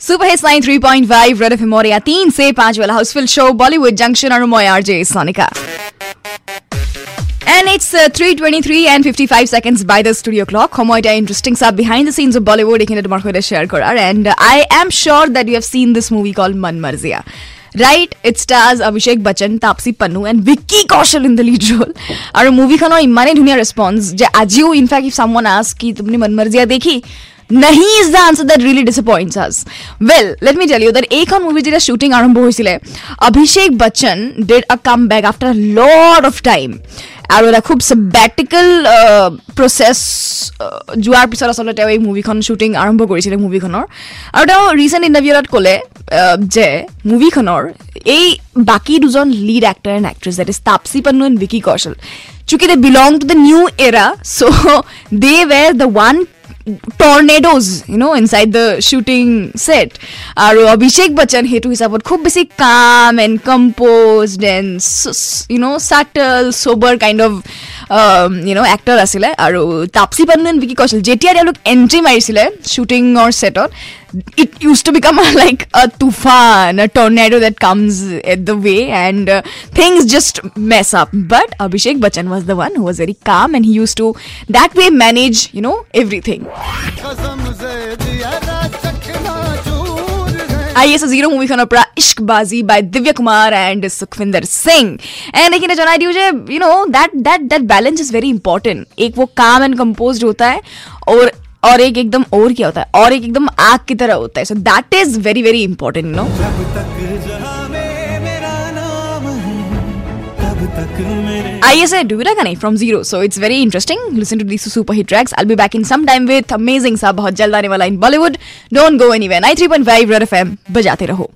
Super hits 93.5 red FM और तीन से पाँच वाला हाउसफुल शो बॉलीवुड जंक्शन और मोय RJ Sonika And it's uh, 3.23 and 55 seconds by the studio clock. Homoida interesting stuff behind the scenes of Bollywood. share And uh, I am sure that you have seen this movie called Man Marziya. Right? It stars Abhishek Bachchan, Tapsi Pannu and Vicky Kaushal in the lead role. আৰু মুভিখনৰ ইমানেই ধুনীয়া response যে আজিও in fact if সামৱান ask কি তুমি মন মাৰ্জিয়া দেখি নাহি is the answer that really disappoints us well let me tell you that এইখন মুভি যেতিয়া শ্বুটিং আৰম্ভ হৈছিলে Abhishek Bachchan did a comeback after lot of time আৰু এটা খুব চেবেটিকেল প্ৰচেছ যোৱাৰ পিছত আচলতে তেওঁ এই মুভিখন শ্বুটিং আৰম্ভ কৰিছিলে মুভিখনৰ আৰু তেওঁ ৰিচেণ্ট ইণ্টাৰভিউ এটাত ক'লে আহ, যে মুভিখনৰ এই বাকী দুজন lead actor and actress that is Taapsee Pannu and Vicky Kaushal চুকি they belong to the new era so' they were the one tornadoes you know' inside the shooting set আৰু অভিষেক বচ্চন সেইটো হিচাপত খুব বেছি কাম and composed and you know' subtle চ'বাৰ kind of you know' actor আছিলে। আৰু Tapasi Pannu and Vicky কৌশল যেতিয়া তেওঁলোক এণ্ট্ৰি মাৰিছিলে শ্বুটিঙৰ ছেটত it used to become a, like a tufan, a tornado that comes at the way, and uh, things just mess up. But Abhishek Bachchan was the one who was very calm, and he used to that way manage, you know, everything. आई एस ज़ीरो movie Khan ओपरा Issaqbaazi by Divya Kumar and Sukhwinder Singh and लेकिन जो आई डूजे you know that that that balance is very important एक वो काम and compose होता है और और एक एकदम और क्या होता है? और एक एकदम आग की तरह होता है। So that is very very important no I S do रहा नहीं? From zero so it's very interesting listen to this super hit tracks I be back in some time with amazing सा बहुत जल्द आने वाला in Bollywood don't go any way nine three point five बजाते रहो।